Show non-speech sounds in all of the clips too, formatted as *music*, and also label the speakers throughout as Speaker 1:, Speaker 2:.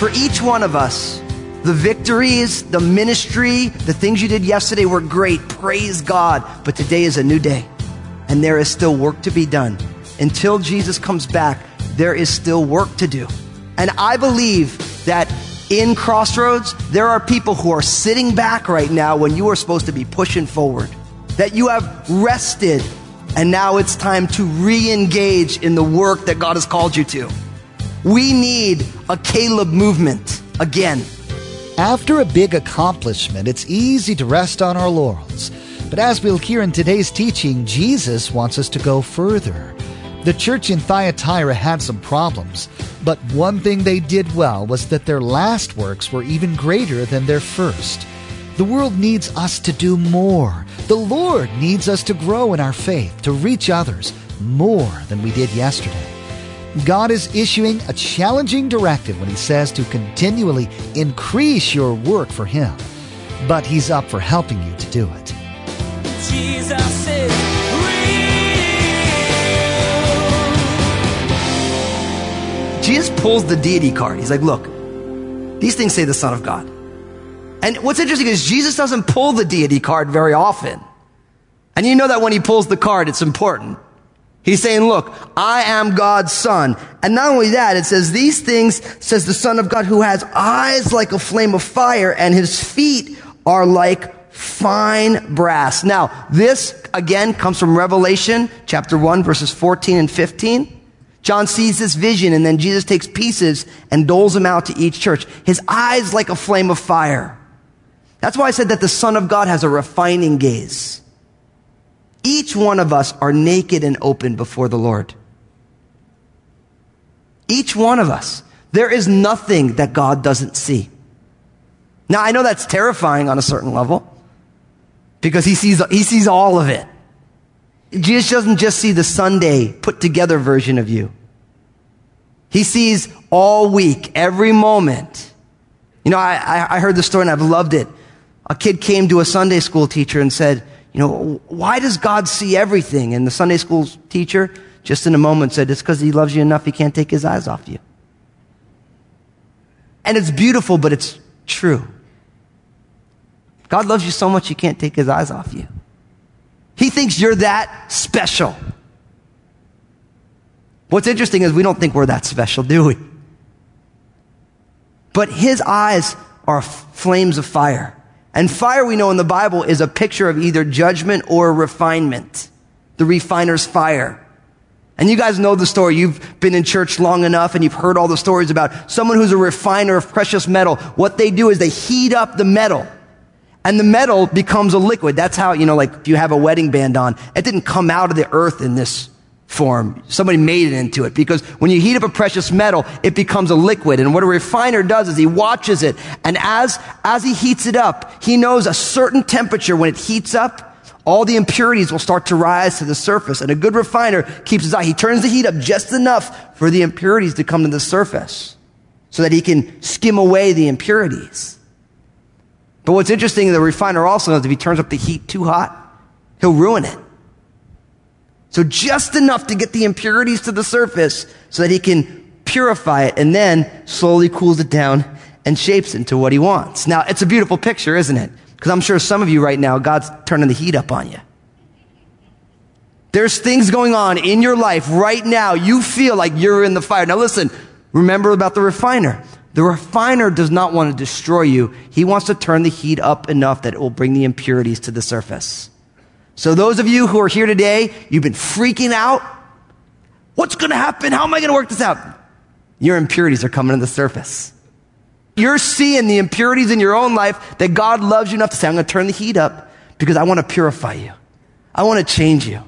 Speaker 1: For each one of us, the victories, the ministry, the things you did yesterday were great. Praise God. But today is a new day. And there is still work to be done. Until Jesus comes back, there is still work to do. And I believe that in Crossroads, there are people who are sitting back right now when you are supposed to be pushing forward. That you have rested and now it's time to re-engage in the work that God has called you to. We need a Caleb movement again.
Speaker 2: After a big accomplishment, it's easy to rest on our laurels. But as we'll hear in today's teaching, Jesus wants us to go further. The church in Thyatira had some problems, but one thing they did well was that their last works were even greater than their first. The world needs us to do more. The Lord needs us to grow in our faith, to reach others more than we did yesterday. God is issuing a challenging directive when He says to continually increase your work for Him. But He's up for helping you to do it.
Speaker 3: Jesus
Speaker 1: pulls the deity card. He's like, look, these things say the Son of God. And what's interesting is Jesus doesn't pull the deity card very often. And you know that when he pulls the card, it's important. He's saying, look, I am God's son. And not only that, it says these things, says the son of God who has eyes like a flame of fire and his feet are like fine brass. Now, this again comes from Revelation chapter 1 verses 14 and 15. John sees this vision and then Jesus takes pieces and doles them out to each church. His eyes like a flame of fire. That's why I said that the son of God has a refining gaze. Each one of us are naked and open before the Lord. Each one of us. There is nothing that God doesn't see. Now, I know that's terrifying on a certain level because he sees, he sees all of it. Jesus doesn't just see the Sunday put together version of you. He sees all week, every moment. You know, I, I heard the story and I've loved it. A kid came to a Sunday school teacher and said, you know, why does God see everything? And the Sunday school teacher, just in a moment, said, it's because he loves you enough, he can't take his eyes off you. And it's beautiful, but it's true. God loves you so much, he can't take his eyes off you. He thinks you're that special. What's interesting is we don't think we're that special, do we? But his eyes are flames of fire. And fire, we know in the Bible, is a picture of either judgment or refinement. The refiner's fire. And you guys know the story. You've been in church long enough and you've heard all the stories about someone who's a refiner of precious metal. What they do is they heat up the metal. And the metal becomes a liquid. That's how, you know, like if you have a wedding band on, it didn't come out of the earth in this form. Somebody made it into it because when you heat up a precious metal, it becomes a liquid. And what a refiner does is he watches it. And as, as he heats it up, he knows a certain temperature when it heats up, all the impurities will start to rise to the surface. And a good refiner keeps his eye. He turns the heat up just enough for the impurities to come to the surface so that he can skim away the impurities. But what's interesting, the refiner also knows if he turns up the heat too hot, he'll ruin it. So just enough to get the impurities to the surface so that he can purify it and then slowly cools it down and shapes it into what he wants. Now, it's a beautiful picture, isn't it? Because I'm sure some of you right now, God's turning the heat up on you. There's things going on in your life right now. You feel like you're in the fire. Now listen, remember about the refiner. The refiner does not want to destroy you. He wants to turn the heat up enough that it will bring the impurities to the surface. So those of you who are here today, you've been freaking out. What's going to happen? How am I going to work this out? Your impurities are coming to the surface. You're seeing the impurities in your own life that God loves you enough to say, I'm going to turn the heat up because I want to purify you. I want to change you.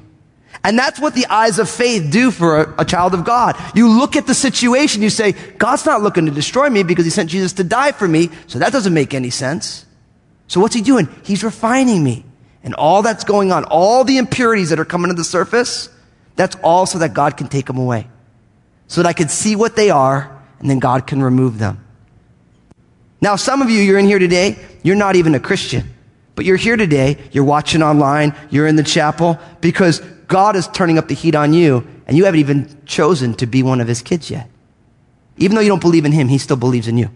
Speaker 1: And that's what the eyes of faith do for a, a, child of God. You look at the situation, you say, God's not looking to destroy me because he sent Jesus to die for me, so that doesn't make any sense. So what's he doing? He's refining me. And all that's going on, all the impurities that are coming to the surface, That's all so that God can take them away. So that I can see what they are and then God can remove them. Now, some of you, you're in here today, you're not even a Christian, but you're here today, you're watching online, you're in the chapel because God is turning up the heat on you and you haven't even chosen to be one of his kids yet. Even though you don't believe in him, he still believes in you.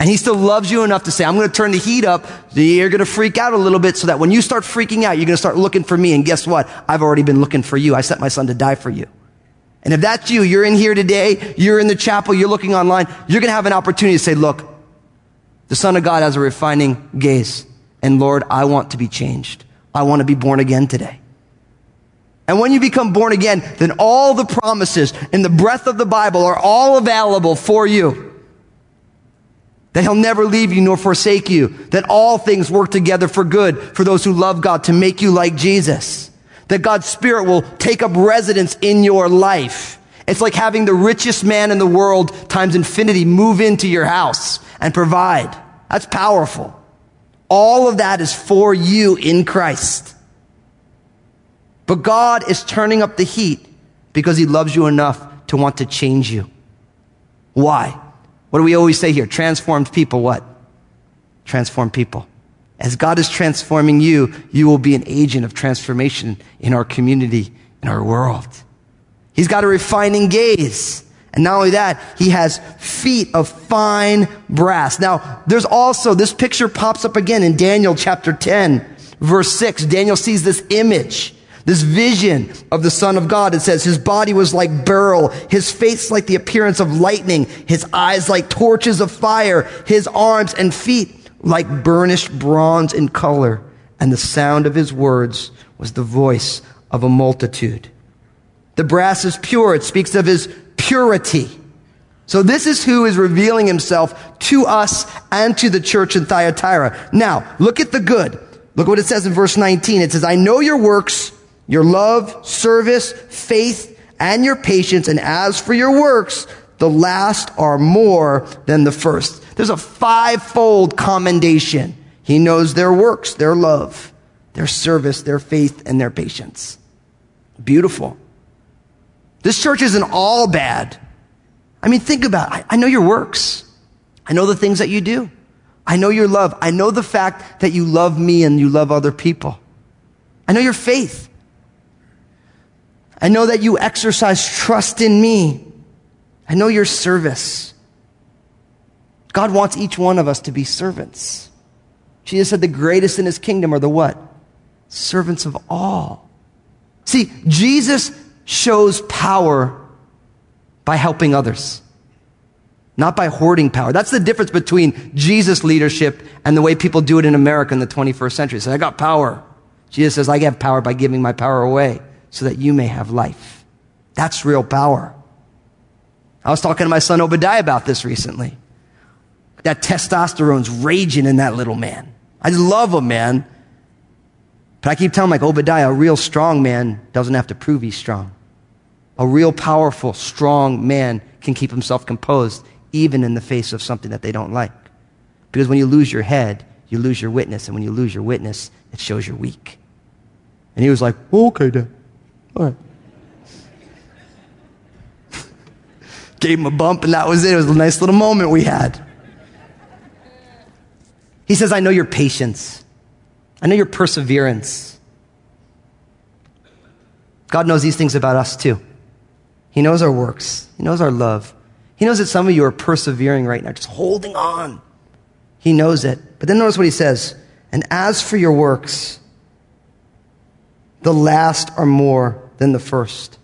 Speaker 1: And he still loves you enough to say, I'm going to turn the heat up. You're going to freak out a little bit so that when you start freaking out, you're going to start looking for me. And guess what? I've already been looking for you. I sent my son to die for you. And if that's you, you're in here today, you're in the chapel, you're looking online, you're going to have an opportunity to say, look, the son of God has a refining gaze. And Lord, I want to be changed. I want to be born again today. And when you become born again, then all the promises in the breath of the Bible are all available for you. That he'll never leave you nor forsake you. That all things work together for good for those who love God to make you like Jesus. That God's Spirit will take up residence in your life. It's like having the richest man in the world times infinity move into your house and provide. That's powerful. All of that is for you in Christ. But God is turning up the heat because he loves you enough to want to change you. Why? What do we always say here? Transformed people what? Transform people. As God is transforming you, you will be an agent of transformation in our community, in our world. He's got a refining gaze. And not only that, he has feet of fine brass. Now, there's also, this picture pops up again in Daniel chapter 10, verse 6. Daniel sees this image this vision of the Son of God. It says his body was like beryl, his face like the appearance of lightning, his eyes like torches of fire, his arms and feet like burnished bronze in color, and the sound of his words was the voice of a multitude. The brass is pure. It speaks of his purity. So this is who is revealing himself to us and to the church in Thyatira. Now, look at the good. Look what it says in verse 19. It says, I know your works, your love, service, faith, and your patience. And as for your works, the last are more than the first. There's a fivefold commendation. He knows their works, their love, their service, their faith, and their patience. Beautiful. This church isn't all bad. I mean, think about it. I, I know your works. I know the things that you do. I know your love. I know the fact that you love me and you love other people. I know your faith. I know that you exercise trust in me. I know your service. God wants each one of us to be servants. Jesus said the greatest in his kingdom are the what? Servants of all. See, Jesus shows power by helping others, not by hoarding power. That's the difference between Jesus' leadership and the way people do it in America in the 21st century. Say, I got power. Jesus says, I have power by giving my power away so that you may have life. That's real power. I was talking to my son Obadiah about this recently. That testosterone's raging in that little man. I love him, man. But I keep telling him, like, Obadiah, a real strong man doesn't have to prove he's strong. A real powerful, strong man can keep himself composed even in the face of something that they don't like. Because when you lose your head, you lose your witness. And when you lose your witness, it shows you're weak. And he was like, okay, Dad. All right. *laughs* Gave him a bump, and that was it. It was a nice little moment we had. He says, I know your patience. I know your perseverance. God knows these things about us too. He knows our works. He knows our love. He knows that some of you are persevering right now, just holding on. He knows it. But then notice what he says. And as for your works, the last are more than the first.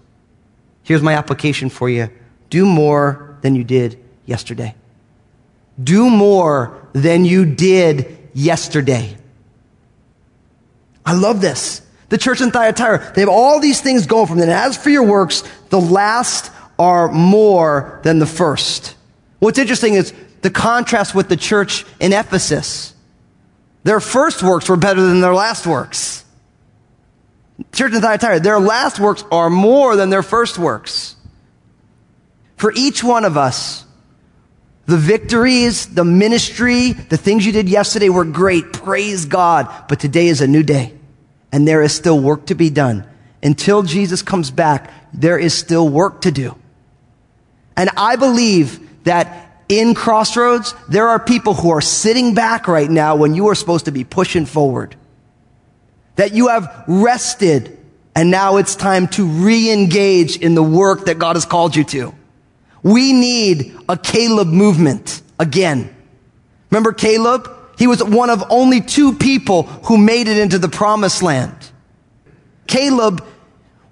Speaker 1: Here's my application for you. Do more than you did yesterday. Do more than you did yesterday. I love this. The church in Thyatira, they have all these things going for them. And as for your works, the last are more than the first. What's interesting is the contrast with the church in Ephesus. Their first works were better than their last works. Church in Thyatira, their last works are more than their first works. For each one of us, the victories, the ministry, the things you did yesterday were great. Praise God. But today is a new day. And there is still work to be done until Jesus comes back, there is still work to do. And I believe that in Crossroads, there are people who are sitting back right now when you are supposed to be pushing forward. That you have rested and now it's time to re-engage in the work that God has called you to. We need a Caleb movement again. Remember Caleb? He was one of only two people who made it into the promised land. Caleb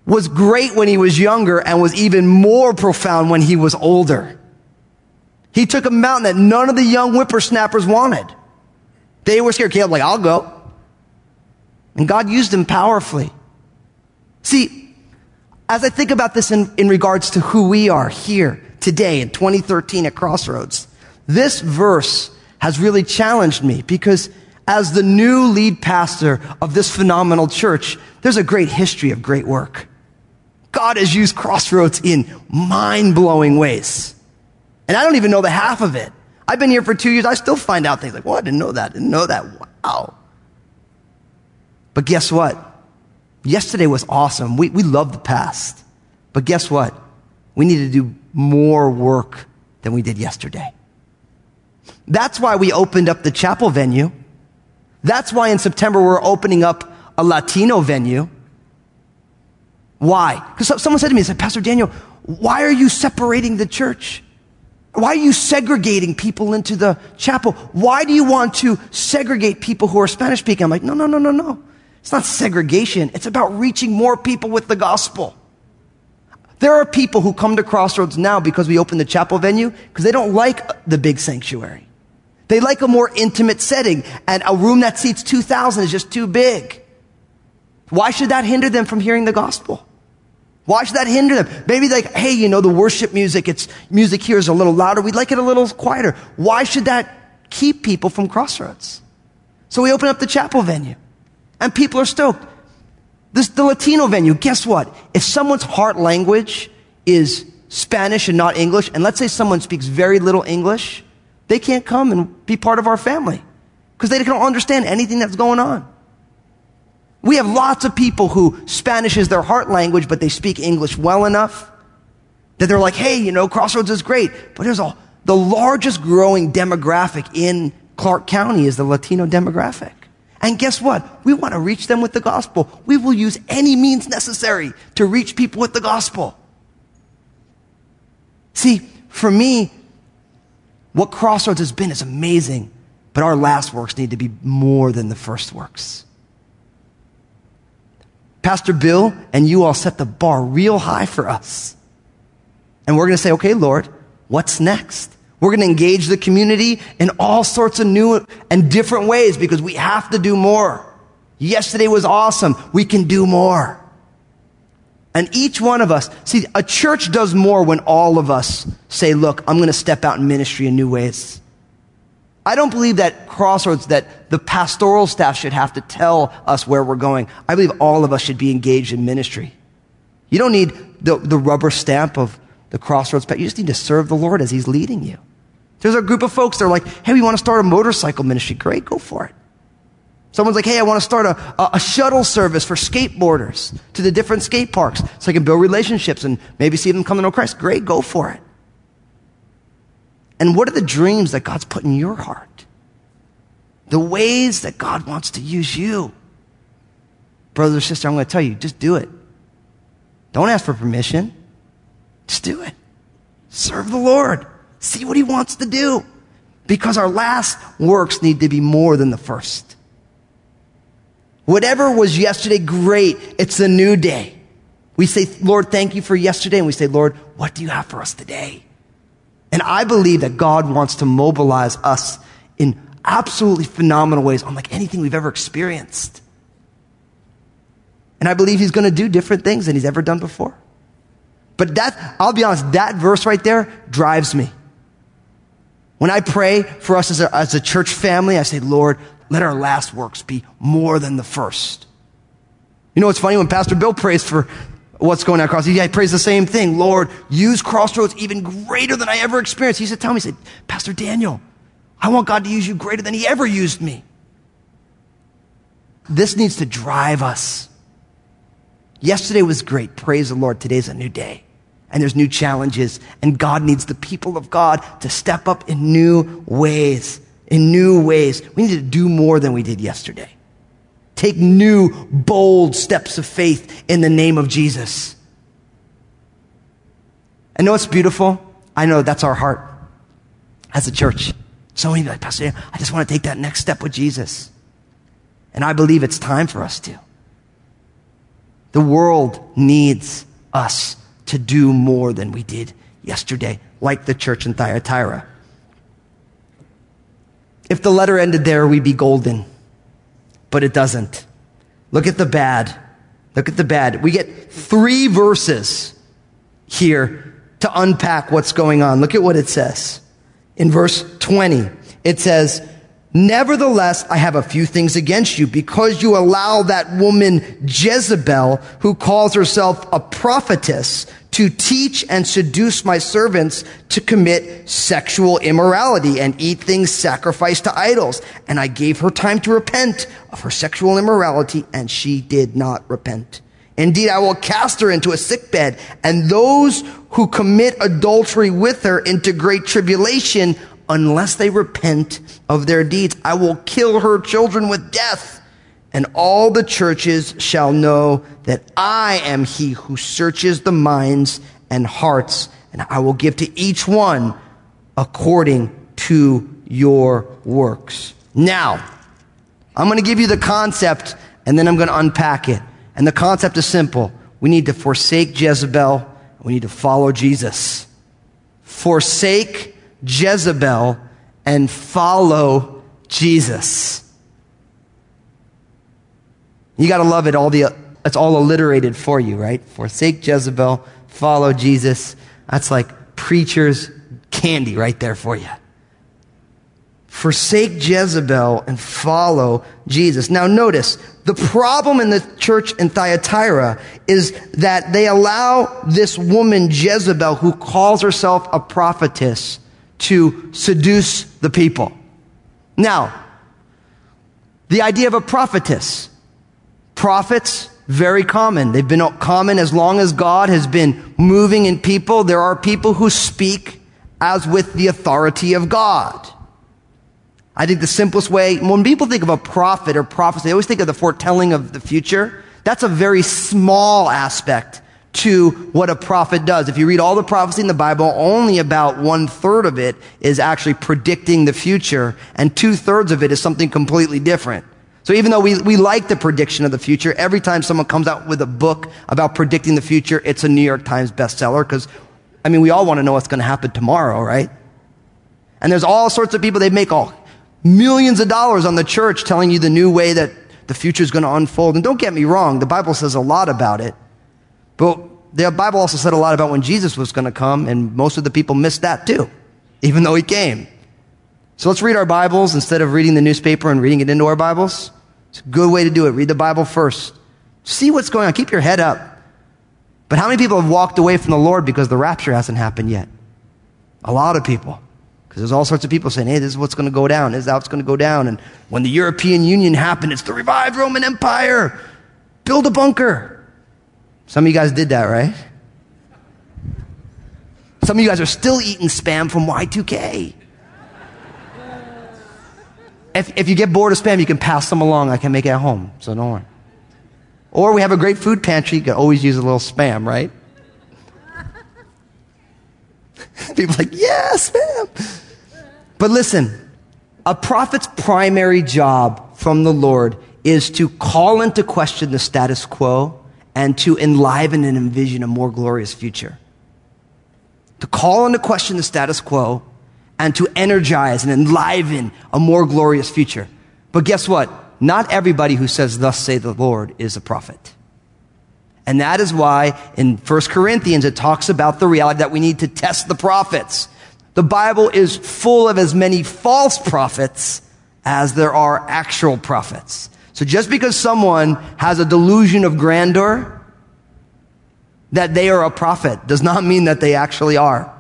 Speaker 1: was great when he was younger and was even more profound when he was older. He took a mountain that none of the young whippersnappers wanted. They were scared. Caleb, like, I'll go. And God used him powerfully. See, as I think about this in, in regards to who we are here today in 2013 at Crossroads, this verse has really challenged me because as the new lead pastor of this phenomenal church, there's a great history of great work. God has used Crossroads in mind blowing ways. And I don't even know the half of it. I've been here for two years. I still find out things like, well, I didn't know that. Didn't know that. Wow. But guess what? Yesterday was awesome. We, we love the past. But guess what? We need to do more work than we did yesterday. That's why we opened up the chapel venue. That's why in September we're opening up a Latino venue. Why? Because someone said to me, said, Pastor Daniel, why are you separating the church? Why are you segregating people into the chapel? Why do you want to segregate people who are Spanish speaking? I'm like, no, no, no, no, no. It's not segregation. It's about reaching more people with the gospel. There are people who come to Crossroads now because we opened the chapel venue because they don't like the big sanctuary. They like a more intimate setting and a room that seats 2,000 is just too big. Why should that hinder them from hearing the gospel? Why should that hinder them? Maybe like, hey, you know, the worship music, it's music here is a little louder. We'd like it a little quieter. Why should that keep people from Crossroads? So we open up the chapel venue. And people are stoked. This, the Latino venue, guess what? If someone's heart language is Spanish and not English, and let's say someone speaks very little English, they can't come and be part of our family because they don't understand anything that's going on. We have lots of people who Spanish is their heart language, but they speak English well enough that they're like, hey, you know, Crossroads is great. But there's a, the largest growing demographic in Clark County is the Latino demographic. And guess what? We want to reach them with the gospel. We will use any means necessary to reach people with the gospel. See, for me, what Crossroads has been is amazing, but our last works need to be more than the first works. Pastor Bill and you all set the bar real high for us. And we're going to say, okay, Lord, what's next? We're going to engage the community in all sorts of new and different ways because we have to do more. Yesterday was awesome. We can do more. And each one of us, see, a church does more when all of us say, look, I'm going to step out in ministry in new ways. I don't believe that crossroads that the pastoral staff should have to tell us where we're going. I believe all of us should be engaged in ministry. You don't need the, the rubber stamp of the crossroads, but you just need to serve the Lord as He's leading you. There's a group of folks that are like, hey, we want to start a motorcycle ministry. Great, go for it. Someone's like, hey, I want to start a, a, shuttle service for skateboarders to the different skate parks so I can build relationships and maybe see them come to know Christ. Great, go for it. And what are the dreams that God's put in your heart? The ways that God wants to use you. Brother or sister, I'm going to tell you, just do it. Don't ask for permission. Just do it. Serve the Lord. See what he wants to do. Because our last works need to be more than the first. Whatever was yesterday, great. It's a new day. We say, Lord, thank you for yesterday. And we say, Lord, what do you have for us today? And I believe that God wants to mobilize us in absolutely phenomenal ways, unlike anything we've ever experienced. And I believe He's going to do different things than He's ever done before. But that, I'll be honest, that verse right there drives me. When I pray for us as a, as a church family, I say, Lord, let our last works be more than the first. You know what's funny? When Pastor Bill prays for what's going on across, he prays the same thing. Lord, use Crossroads even greater than I ever experienced. He said, tell me, he said, Pastor Daniel, I want God to use you greater than he ever used me. This needs to drive us Yesterday was great. Praise the Lord. Today's a new day. And there's new challenges. And God needs the people of God to step up in new ways. In new ways. We need to do more than we did yesterday. Take new, bold steps of faith in the name of Jesus. I know it's beautiful. I know that's our heart as a church. So many like, Pastor, I just want to take that next step with Jesus. And I believe it's time for us to. The world needs us to do more than we did yesterday, like the church in Thyatira. If the letter ended there, we'd be golden. But it doesn't. Look at the bad. Look at the bad. We get three verses here to unpack what's going on. Look at what it says. In verse 20, it says, Nevertheless, I have a few things against you because you allow that woman Jezebel, who calls herself a prophetess, to teach and seduce my servants to commit sexual immorality and eat things sacrificed to idols. And I gave her time to repent of her sexual immorality and she did not repent. Indeed, I will cast her into a sick bed and those who commit adultery with her into great tribulation unless they repent of their deeds. I will kill her children with death and all the churches shall know that I am he who searches the minds and hearts, and I will give to each one according to your works. Now, I'm going to give you the concept and then I'm going to unpack it. And the concept is simple. We need to forsake Jezebel. We need to follow Jesus. Forsake Jezebel and follow Jesus. You got to love it. All the, it's all alliterated for you, right? Forsake Jezebel, follow Jesus. That's like preacher's candy right there for you. Forsake Jezebel and follow Jesus. Now notice, the problem in the church in Thyatira is that they allow this woman Jezebel who calls herself a prophetess to seduce the people. Now, the idea of a prophetess. Prophets, very common. They've been common as long as God has been moving in people. There are people who speak as with the authority of God. I think the simplest way, when people think of a prophet or prophecy, they always think of the foretelling of the future. That's a very small aspect to what a prophet does. If you read all the prophecy in the Bible, only about one third of it is actually predicting the future, and two thirds of it is something completely different. So even though we, we like the prediction of the future, every time someone comes out with a book about predicting the future, it's a New York Times bestseller because, I mean, we all want to know what's going to happen tomorrow, right? And there's all sorts of people, they make all millions of dollars on the church telling you the new way that the future is going to unfold. And don't get me wrong, the Bible says a lot about it. But the Bible also said a lot about when Jesus was going to come, and most of the people missed that too, even though he came. So let's read our Bibles instead of reading the newspaper and reading it into our Bibles. It's a good way to do it. Read the Bible first. See what's going on. Keep your head up. But how many people have walked away from the Lord because the rapture hasn't happened yet? A lot of people. Because there's all sorts of people saying, hey, this is what's going to go down. This is how it's going to go down. And when the European Union happened, it's the revived Roman Empire. Build a bunker. Some of you guys did that, right? Some of you guys are still eating spam from Y2K. If, if you get bored of spam, you can pass them along. I can make it at home, so don't worry. Or we have a great food pantry. You can always use a little spam, right? *laughs* People like, yeah, spam. But listen, a prophet's primary job from the Lord is to call into question the status quo and to enliven and envision a more glorious future. To call into question the status quo and to energize and enliven a more glorious future. But guess what? Not everybody who says, Thus say the Lord, is a prophet. And that is why in 1 Corinthians it talks about the reality that we need to test the prophets. The Bible is full of as many false prophets as there are actual prophets. So just because someone has a delusion of grandeur, that they are a prophet does not mean that they actually are.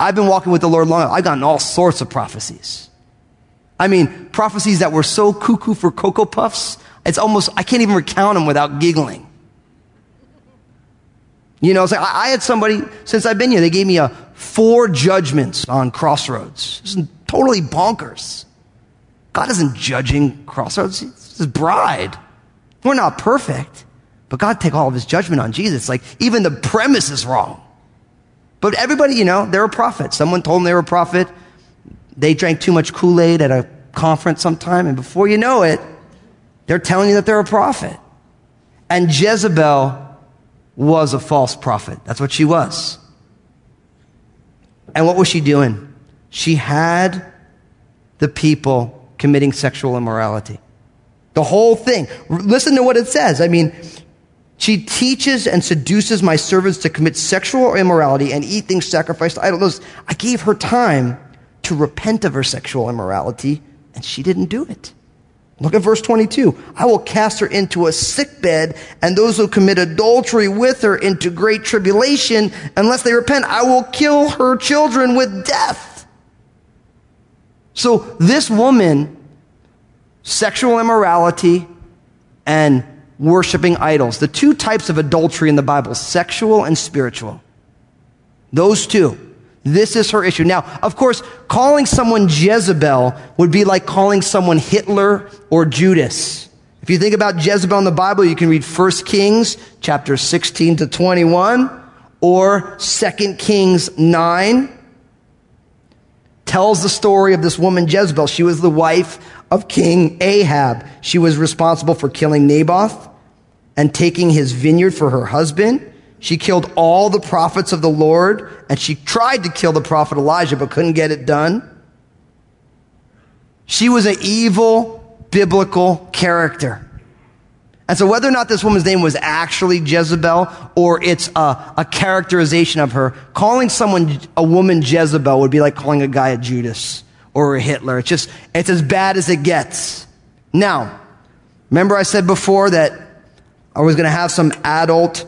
Speaker 1: I've been walking with the Lord long enough. I've gotten all sorts of prophecies. I mean, prophecies that were so cuckoo for Cocoa Puffs, it's almost, I can't even recount them without giggling. You know, it's like I had somebody, since I've been here, they gave me a four judgments on crossroads. This is totally bonkers. God isn't judging crossroads. His bride. We're not perfect, but God take all of his judgment on Jesus. Like even the premise is wrong. But everybody, you know, they're a prophet. Someone told them they were a prophet. They drank too much Kool-Aid at a conference sometime, and before you know it, they're telling you that they're a prophet. And Jezebel was a false prophet. That's what she was. And what was she doing? She had the people committing sexual immorality. The whole thing. Listen to what it says. I mean, she teaches and seduces my servants to commit sexual immorality and eat things sacrificed to idols. I gave her time to repent of her sexual immorality, and she didn't do it. Look at verse 22. I will cast her into a sick bed, and those who commit adultery with her into great tribulation. Unless they repent, I will kill her children with death. So this woman, sexual immorality and worshiping idols, the two types of adultery in the Bible, sexual and spiritual. Those two. This is her issue. Now, of course, calling someone Jezebel would be like calling someone Hitler or Judas. If you think about Jezebel in the Bible, you can read 1 Kings chapter 16 to 21 or 2 Kings 9 tells the story of this woman Jezebel. She was the wife of King Ahab. She was responsible for killing Naboth and taking his vineyard for her husband. She killed all the prophets of the Lord, and she tried to kill the prophet Elijah, but couldn't get it done. She was an evil biblical character. And so whether or not this woman's name was actually Jezebel or it's a, a characterization of her, calling someone a woman Jezebel would be like calling a guy a Judas or a Hitler. It's just, it's as bad as it gets. Now, remember I said before that I was going to have some adult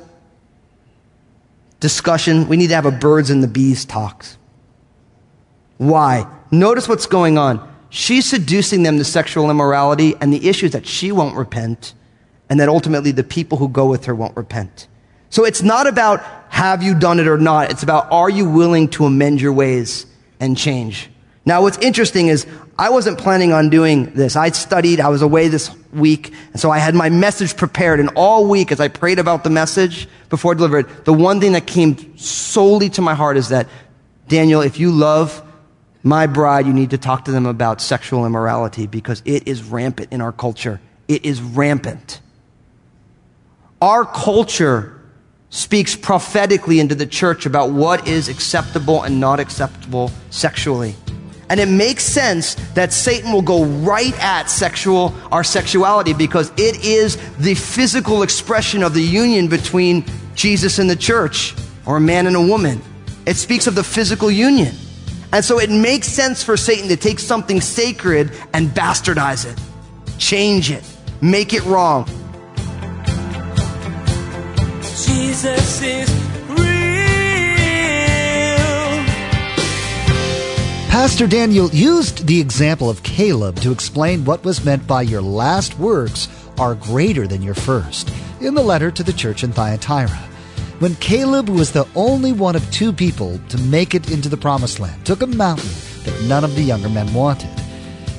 Speaker 1: discussion. We need to have a birds and the bees talks. Why? Notice what's going on. She's seducing them to sexual immorality, and the issue is that she won't repent, and that ultimately the people who go with her won't repent. So it's not about have you done it or not. It's about are you willing to amend your ways and change. Now, what's interesting is I wasn't planning on doing this. I studied, I was away this week, and so I had my message prepared. And all week, as I prayed about the message before I delivered it, the one thing that came solely to my heart is that, Daniel, if you love my bride, you need to talk to them about sexual immorality because it is rampant in our culture. It is rampant. Our culture speaks prophetically into the church about what is acceptable and not acceptable sexually. And it makes sense that Satan will go right at sexual, our sexuality because it is the physical expression of the union between Jesus and the church or a man and a woman. It speaks of the physical union. And so it makes sense for Satan to take something sacred and bastardize it, change it, make it wrong.
Speaker 3: Jesus is
Speaker 2: Pastor Daniel used the example of Caleb to explain what was meant by your last works are greater than your first in the letter to the church in Thyatira. When Caleb was the only one of two people to make it into the promised land, took a mountain that none of the younger men wanted.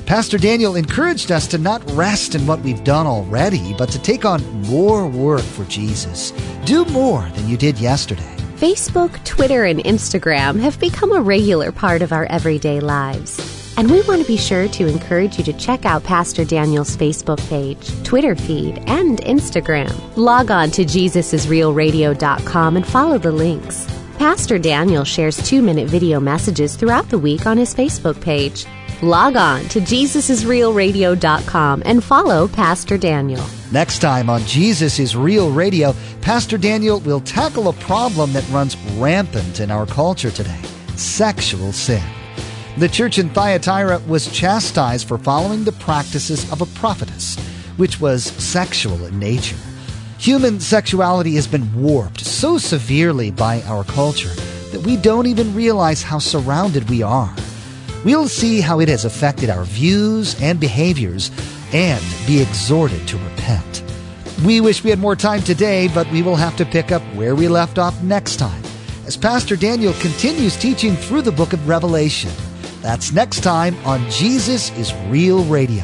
Speaker 2: Pastor Daniel encouraged us to not rest in what we've done already, but to take on more work for Jesus. Do more than you did yesterday.
Speaker 4: Facebook, Twitter, and Instagram have become a regular part of our everyday lives. And we want to be sure to encourage you to check out Pastor Daniel's Facebook page, Twitter feed, and Instagram. Log on to JesusIsRealRadio.com and follow the links. Pastor Daniel shares two minute video messages throughout the week on his Facebook page. Log on to JesusIsRealRadio.com and follow Pastor Daniel.
Speaker 2: Next time on Jesus is Real Radio, Pastor Daniel will tackle a problem that runs rampant in our culture today sexual sin. The church in Thyatira was chastised for following the practices of a prophetess, which was sexual in nature. Human sexuality has been warped so severely by our culture that we don't even realize how surrounded we are. We'll see how it has affected our views and behaviors and be exhorted to repent. We wish we had more time today, but we will have to pick up where we left off next time as Pastor Daniel continues teaching through the book of Revelation. That's next time on Jesus is Real Radio.